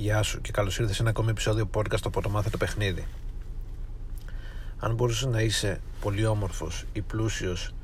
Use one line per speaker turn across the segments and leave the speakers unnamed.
Γεια σου και καλώς ήρθες σε ένα ακόμη επεισόδιο podcast από το Μάθε το Παιχνίδι. Αν μπορούσες να είσαι πολύ όμορφος ή πλούσιος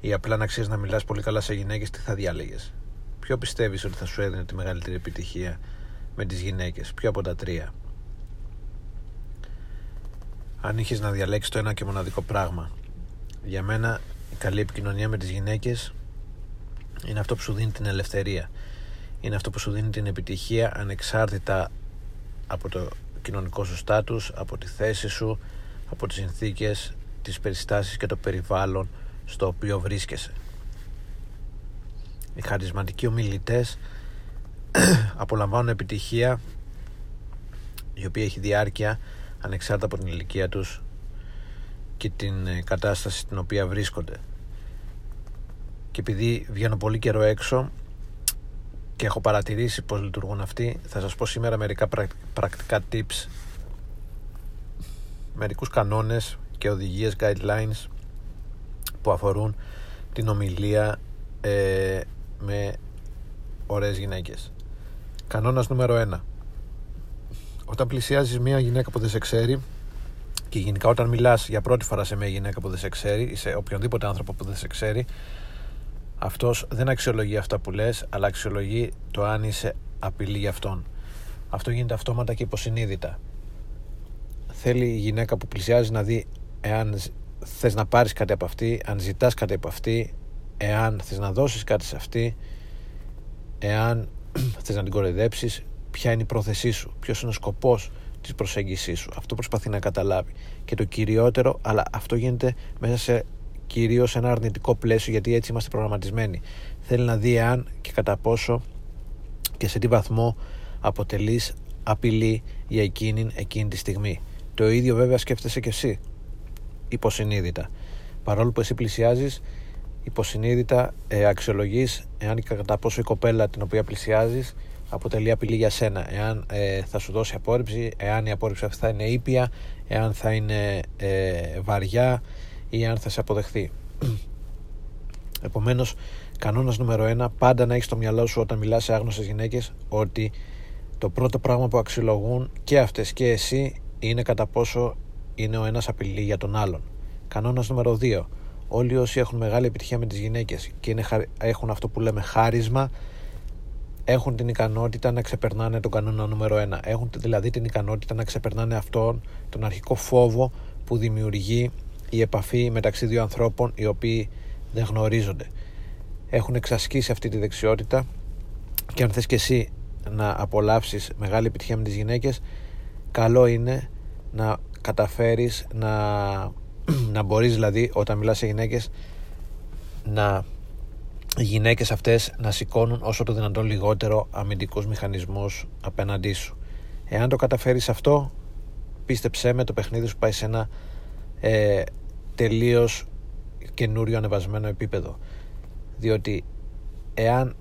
ή απλά να ξέρεις να μιλάς πολύ καλά σε γυναίκες, τι θα διάλεγες; Ποιο πιστεύεις ότι θα σου έδινε τη μεγαλύτερη επιτυχία με τις γυναίκες, ποιο από τα τρία; Αν είχες να διαλέξεις το ένα και μοναδικό πράγμα. Για μένα η καλή επικοινωνία με τις γυναίκες είναι αυτό που σου δίνει την ελευθερία είναι αυτό που σου δίνει την επιτυχία ανεξάρτητα από το κοινωνικό σου στάτους, από τη θέση σου, από τις συνθήκες, τις περιστάσεις και το περιβάλλον στο οποίο βρίσκεσαι. Οι χαρισματικοί ομιλητές απολαμβάνουν επιτυχία η οποία έχει διάρκεια ανεξάρτητα από την ηλικία τους και την ε, κατάσταση στην οποία βρίσκονται. Και επειδή βγαίνω πολύ καιρό έξω και έχω παρατηρήσει πώς λειτουργούν αυτοί. Θα σας πω σήμερα μερικά πρακτικά tips. Μερικούς κανόνες και οδηγίες guidelines που αφορούν την ομιλία ε, με ωραίες γυναίκες. Κανόνας νούμερο 1 όταν πλησιάζεις μια γυναίκα που δεν σε ξέρει και γενικά όταν μιλάς για πρώτη φορά σε μια γυναίκα που δεν σε ξέρει ή σε οποιονδήποτε άνθρωπο που δεν σε ξέρει αυτός δεν αξιολογεί αυτά που λες αλλά αξιολογεί το αν είσαι απειλή για αυτόν. Αυτό γίνεται αυτόματα και υποσυνείδητα. Θέλει η γυναίκα που πλησιάζει να δει εάν θες να πάρεις κάτι από αυτή αν ζητάς κάτι από αυτή εάν θες να δώσεις κάτι σε αυτή εάν θες να την κοροϊδέψεις ποια είναι η πρόθεσή σου ποιος είναι ο σκοπός της προσέγγισής σου. Αυτό προσπαθεί να καταλάβει. Και το κυριότερο αλλά αυτό γίνεται μέσα σε κυρίως σε ένα αρνητικό πλαίσιο γιατί έτσι είμαστε προγραμματισμένοι. Θέλει να δει αν και κατά πόσο και σε τι βαθμό αποτελείς απειλή για εκείνη εκείνη τη στιγμή. Το ίδιο βέβαια σκέφτεσαι και εσύ υποσυνείδητα. Παρόλο που εσύ πλησιάζεις, υποσυνείδητα ε, αξιολογείς εάν και κατά πόσο η κοπέλα την οποία πλησιάζεις αποτελεί απειλή για σένα. Εάν ε, θα σου δώσει απόρριψη, εάν η απόρριψη αυτή θα είναι ήπια, εάν θα είναι ε, βαριά, ή αν θα σε αποδεχθεί. Επομένως, κανόνας νούμερο ένα, πάντα να έχεις στο μυαλό σου όταν μιλάς σε άγνωστες γυναίκες ότι το πρώτο πράγμα που αξιολογούν και αυτές και εσύ είναι κατά πόσο είναι ο ένας απειλή για τον άλλον. Κανόνας νούμερο 2. Όλοι όσοι έχουν μεγάλη επιτυχία με τις γυναίκες και είναι, έχουν αυτό που λέμε χάρισμα, έχουν την ικανότητα να ξεπερνάνε τον κανόνα νούμερο 1. Έχουν δηλαδή την ικανότητα να ξεπερνάνε αυτόν τον αρχικό φόβο που δημιουργεί η επαφή μεταξύ δύο ανθρώπων οι οποίοι δεν γνωρίζονται. Έχουν εξασκήσει αυτή τη δεξιότητα και αν θες και εσύ να απολαύσεις μεγάλη επιτυχία με τις γυναίκες καλό είναι να καταφέρεις να, να μπορείς δηλαδή όταν μιλάς σε γυναίκες να οι γυναίκες αυτές να σηκώνουν όσο το δυνατόν λιγότερο αμυντικούς μηχανισμούς απέναντί σου. Εάν το καταφέρεις αυτό πίστεψέ με το παιχνίδι σου πάει σε ένα ε, τελείως καινούριο ανεβασμένο επίπεδο. Διότι εάν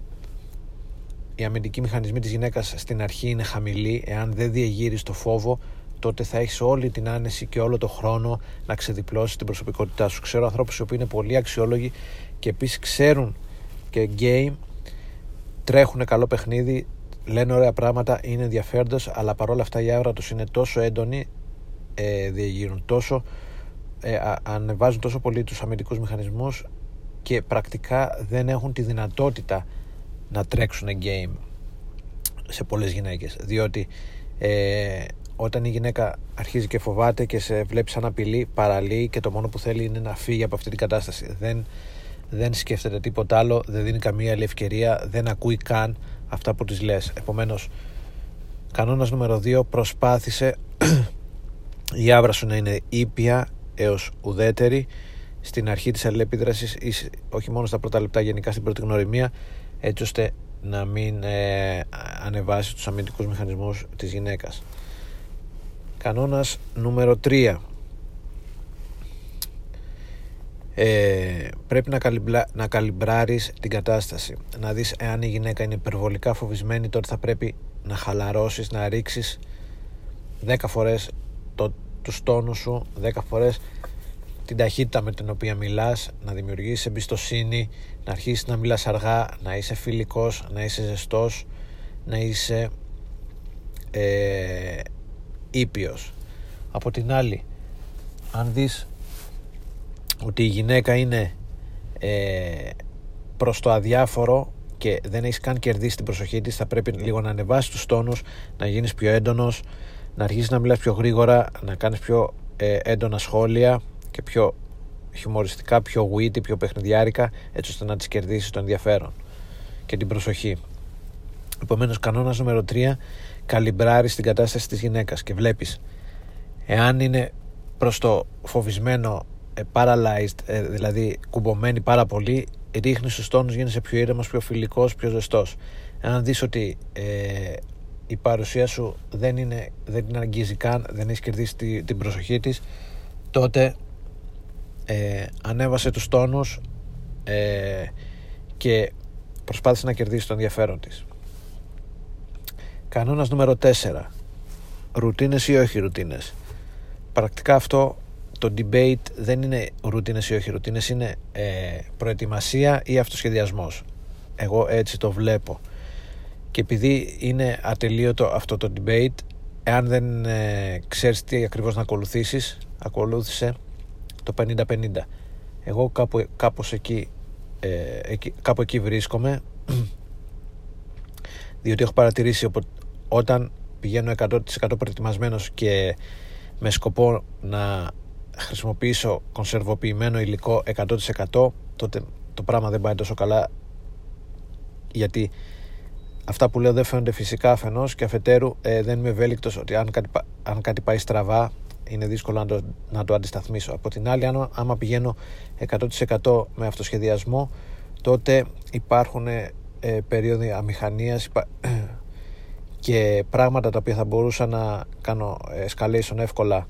οι αμυντικοί μηχανισμοί της γυναίκας στην αρχή είναι χαμηλοί εάν δεν διεγείρεις το φόβο τότε θα έχεις όλη την άνεση και όλο το χρόνο να ξεδιπλώσεις την προσωπικότητά σου. Ξέρω ανθρώπους οι οποίοι είναι πολύ αξιόλογοι και επίσης ξέρουν και game τρέχουν καλό παιχνίδι λένε ωραία πράγματα, είναι ενδιαφέροντος αλλά παρόλα αυτά η άβρα τους είναι τόσο έντονη ε, διεγείρουν τόσο ε, ανεβάζουν τόσο πολύ τους αμυντικούς μηχανισμούς και πρακτικά δεν έχουν τη δυνατότητα να τρέξουν game σε πολλές γυναίκες. Διότι ε, όταν η γυναίκα αρχίζει και φοβάται και σε βλέπει σαν απειλή παραλύει και το μόνο που θέλει είναι να φύγει από αυτή την κατάσταση. Δεν, δεν σκέφτεται τίποτα άλλο δεν δίνει καμία άλλη ευκαιρία δεν ακούει καν αυτά που της λες. Επομένως κανόνας νούμερο 2 προσπάθησε η άβρα σου να είναι ήπια έως ουδέτερη στην αρχή της αλληλεπίδρασης ή όχι μόνο στα πρώτα λεπτά γενικά στην πρώτη γνωριμία έτσι ώστε να μην ε, ανεβάσει τους αμυντικούς μηχανισμούς της γυναίκας. Κανόνας νούμερο 3 ε, πρέπει να, καλυμπλα, να καλυμπράρεις την κατάσταση. Να δεις εάν η γυναίκα είναι υπερβολικά φοβισμένη τότε θα πρέπει να χαλαρώσεις να ρίξεις 10 φορές το, τους τόνους σου 10 φορές την ταχύτητα με την οποία μιλάς να δημιουργήσεις εμπιστοσύνη να αρχίσεις να μιλάς αργά να είσαι φιλικός να είσαι ζεστός να είσαι ε, ήπιος. Από την άλλη αν δεις ότι η γυναίκα είναι ε, προς το αδιάφορο και δεν έχεις καν κερδίσει την προσοχή της θα πρέπει λίγο να ανεβάσεις τους τόνους να γίνεις πιο έντονος να αρχίσεις να μιλάς πιο γρήγορα να κάνεις πιο ε, έντονα σχόλια και πιο χιουμοριστικά, πιο witty, πιο παιχνιδιάρικα έτσι ώστε να τις κερδίσεις το ενδιαφέρον και την προσοχή. Επομένως, κανόνας νούμερο 3 καλυμπράρεις την κατάσταση της γυναίκας και βλέπεις εάν είναι προς το φοβισμένο ε, paralyzed, ε, δηλαδή κουμπωμένη πάρα πολύ ρίχνεις στους τόνους, γίνεσαι πιο ήρεμος, πιο φιλικός, πιο ζεστός. Εάν δεις ότι ε, η παρουσία σου δεν, είναι, δεν την αγγίζει καν, δεν έχεις κερδίσει την προσοχή της τότε ε, ανέβασε τους τόνους ε, και προσπάθησε να κερδίσει το ενδιαφέρον της. Κανόνας νούμερο 4 ρουτίνες ή όχι ρουτίνες. Πρακτικά αυτό το debate δεν είναι ρουτίνες ή όχι ρουτίνες είναι ε, προετοιμασία ή αυτοσχεδιασμός. Εγώ έτσι το βλέπω και επειδή είναι ατελείωτο αυτό το debate εάν δεν ε, ξέρεις τι ακριβώς να ακολουθήσεις ακολούθησε το 50-50 εγώ κάπου, κάπως εκεί, ε, εκεί, κάπου εκεί βρίσκομαι διότι έχω παρατηρήσει όταν πηγαίνω 100% προετοιμασμένος και με σκοπό να χρησιμοποιήσω κονσερβοποιημένο υλικό 100% τότε το πράγμα δεν πάει τόσο καλά γιατί αυτά που λέω δεν φαίνονται φυσικά αφενός και αφετέρου ε, δεν είμαι ευέλικτος ότι αν κάτι, αν κάτι πάει στραβά είναι δύσκολο να το, να το αντισταθμίσω. Από την άλλη άμα, άμα πηγαίνω 100% με αυτοσχεδιασμό τότε υπάρχουν ε, περίοδοι αμηχανίας και πράγματα τα οποία θα μπορούσα να κάνω escalation εύκολα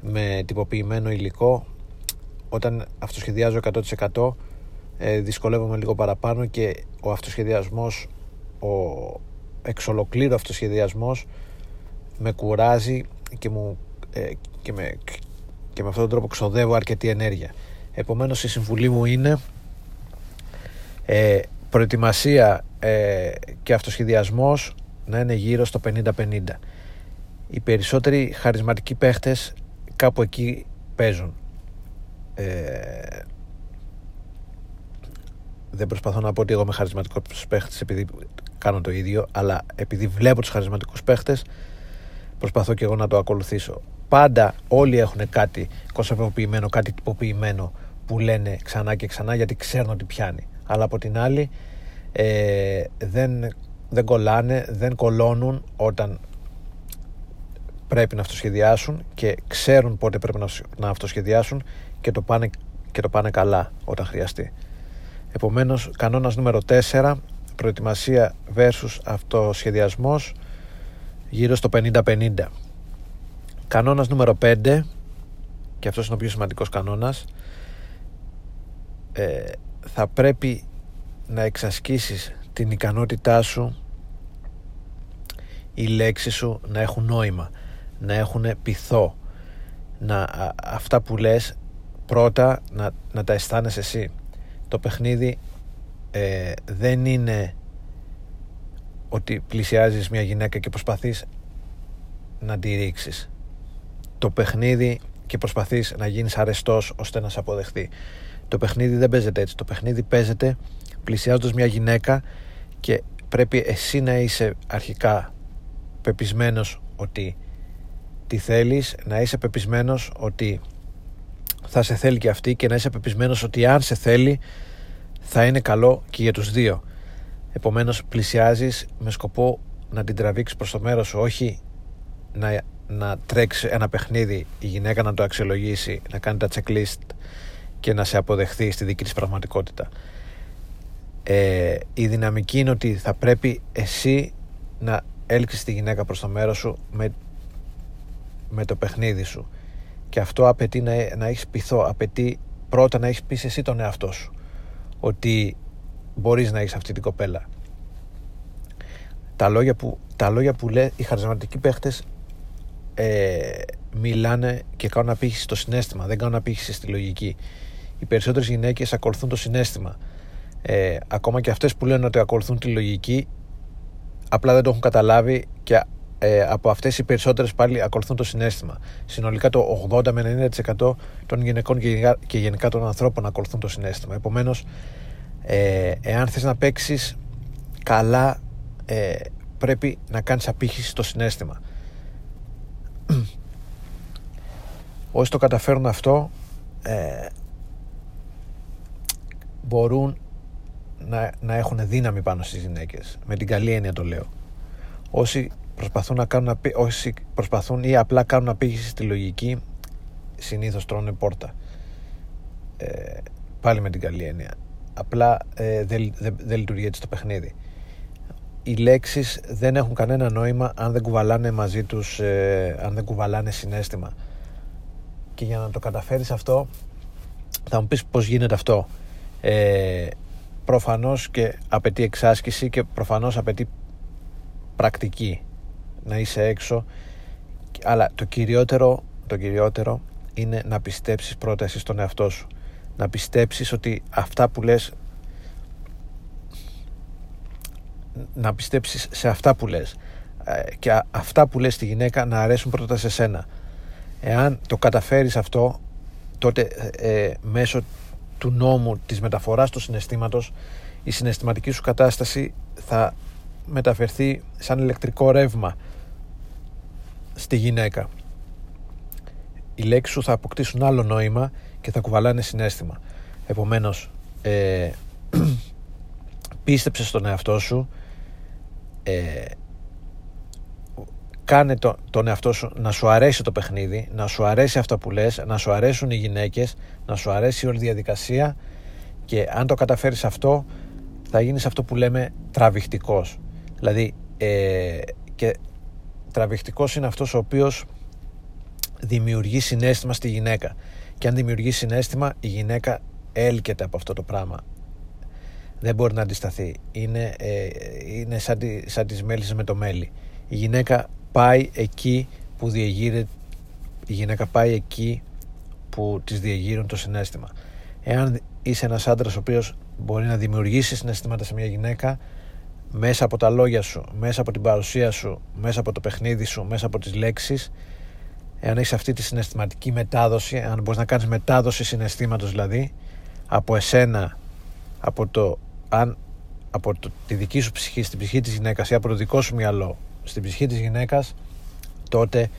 με τυποποιημένο υλικό. Όταν αυτοσχεδιάζω 100% ε, δυσκολεύομαι λίγο παραπάνω και ο αυτοσχεδιασμός ο εξολοκλήρω αυτοσχεδιασμός με κουράζει και, μου, ε, και, με, και με αυτόν τον τρόπο ξοδεύω αρκετή ενέργεια. Επομένως η συμβουλή μου είναι ε, προετοιμασία ε, και αυτοσχεδιασμός να είναι γύρω στο 50-50 οι περισσότεροι χαρισματικοί παίχτες κάπου εκεί παίζουν. Ε, δεν προσπαθώ να πω ότι εγώ είμαι χαρισματικός παίχτης επειδή κάνω το ίδιο, αλλά επειδή βλέπω τους χαρισματικούς παίχτες, προσπαθώ και εγώ να το ακολουθήσω. Πάντα όλοι έχουν κάτι κονσερβοποιημένο, κάτι τυποποιημένο που λένε ξανά και ξανά γιατί ξέρουν ότι πιάνει. Αλλά από την άλλη ε, δεν, δεν κολλάνε, δεν κολώνουν όταν πρέπει να αυτοσχεδιάσουν και ξέρουν πότε πρέπει να αυτοσχεδιάσουν και το πάνε, και το πάνε καλά όταν χρειαστεί. Επομένως, κανόνας νούμερο 4, προετοιμασία versus αυτοσχεδιασμός γύρω στο 50-50. Κανόνας νούμερο 5, και αυτός είναι ο πιο σημαντικός κανόνας, ε, θα πρέπει να εξασκήσεις την ικανότητά σου οι λέξεις σου να έχουν νόημα να έχουν πειθό να, αυτά που λες πρώτα να, να τα αισθάνεσαι εσύ το παιχνίδι ε, δεν είναι ότι πλησιάζεις μια γυναίκα και προσπαθείς να τη ρίξεις. Το παιχνίδι και προσπαθείς να γίνεις αρεστός ώστε να σε αποδεχθεί. Το παιχνίδι δεν παίζεται έτσι. Το παιχνίδι παίζεται πλησιάζοντας μια γυναίκα και πρέπει εσύ να είσαι αρχικά πεπισμένος ότι τι θέλεις να είσαι πεπισμένος ότι θα σε θέλει και αυτή και να είσαι πεπισμένος ότι αν σε θέλει θα είναι καλό και για τους δύο. Επομένως πλησιάζεις με σκοπό να την τραβήξεις προς το μέρος σου όχι να, να τρέξει ένα παιχνίδι η γυναίκα να το αξιολογήσει να κάνει τα checklist και να σε αποδεχθεί στη δική της πραγματικότητα. Ε, η δυναμική είναι ότι θα πρέπει εσύ να έλξεις τη γυναίκα προς το μέρος σου με, με το παιχνίδι σου και αυτό απαιτεί να, να έχεις πειθό απαιτεί πρώτα να έχεις πει εσύ τον εαυτό σου ότι μπορείς να έχεις αυτή την κοπέλα. Τα λόγια που, τα λόγια που λέει οι χαρισματικοί παίχτες ε, μιλάνε και κάνουν απήχηση στο συνέστημα δεν κάνουν απήχηση στη λογική. Οι περισσότερες γυναίκες ακολουθούν το συνέστημα. Ε, ακόμα και αυτές που λένε ότι ακολουθούν τη λογική απλά δεν το έχουν καταλάβει και ε, από αυτές οι περισσότερες πάλι ακολουθούν το συνέστημα. Συνολικά το 80 με 90% των γυναικών και γενικά των ανθρώπων ακολουθούν το συνέστημα. Επομένως, ε, εάν θες να παίξεις καλά, ε, πρέπει να κάνεις απήχηση στο συνέστημα. Όσοι το καταφέρουν αυτό, ε, μπορούν να, να έχουν δύναμη πάνω στις γυναίκες. Με την καλή έννοια το λέω. Όσοι προσπαθούν, να κάνουν, όσοι προσπαθούν ή απλά κάνουν απήγηση στη λογική, συνήθως τρώνε πόρτα. Ε, πάλι με την καλή έννοια. Απλά ε, δεν δε, λειτουργεί έτσι το παιχνίδι. Οι λέξεις δεν έχουν κανένα νόημα αν δεν κουβαλάνε μαζί τους, ε, αν δεν κουβαλάνε συνέστημα. Και για να το καταφέρεις αυτό, θα μου πεις πώς γίνεται αυτό. Ε, προφανώς και απαιτεί εξάσκηση και προφανώς απαιτεί πρακτική να είσαι έξω. Αλλά το κυριότερο, το κυριότερο είναι να πιστέψεις πρώτα εσύ στον εαυτό σου. Να πιστέψεις ότι αυτά που λες να πιστέψεις σε αυτά που λες. Ε, και αυτά που λες στη γυναίκα να αρέσουν πρώτα σε σένα. Εάν το καταφέρεις αυτό τότε ε, ε μέσω του νόμου της μεταφοράς του συναισθήματος η συναισθηματική σου κατάσταση θα μεταφερθεί σαν ηλεκτρικό ρεύμα στη γυναίκα οι λέξεις σου θα αποκτήσουν άλλο νόημα και θα κουβαλάνε συνέστημα επομένως ε, πίστεψε στον εαυτό σου ε, κάνε το, τον εαυτό σου να σου αρέσει το παιχνίδι, να σου αρέσει αυτά που λες, να σου αρέσουν οι γυναίκες, να σου αρέσει όλη η διαδικασία και αν το καταφέρεις αυτό θα γίνεις αυτό που λέμε τραβηχτικός. Δηλαδή ε, και τραβηχτικός είναι αυτός ο οποίος δημιουργεί συνέστημα στη γυναίκα. Και αν δημιουργεί συνέστημα η γυναίκα έλκεται από αυτό το πράγμα. Δεν μπορεί να αντισταθεί. Είναι, ε, είναι σαν, τη, σαν τις μέλισσες με το μέλι. Η γυναίκα πάει εκεί που διεγείρει η γυναίκα πάει εκεί που της διεγείρουν το συνέστημα. Εάν είσαι ένας άντρας ο οποίος μπορεί να δημιουργήσει συναισθήματα σε μια γυναίκα μέσα από τα λόγια σου, μέσα από την παρουσία σου, μέσα από το παιχνίδι σου, μέσα από τις λέξεις εάν έχεις αυτή τη συναισθηματική μετάδοση αν μπορείς να κάνεις μετάδοση συναισθήματος δηλαδή από εσένα από, το, αν, από το, τη δική σου ψυχή στην ψυχή της γυναίκας ή από το δικό σου μυαλό στην ψυχή της γυναίκας τότε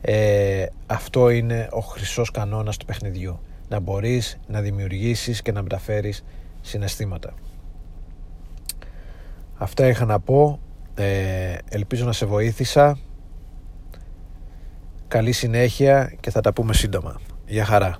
ε, αυτό είναι ο χρυσός κανόνας του παιχνιδιού. Να μπορείς να δημιουργήσεις και να μεταφέρεις συναισθήματα αυτά είχα να πω ε, ελπίζω να σε βοήθησα καλή συνέχεια και θα τα πούμε σύντομα. Γεια χαρά.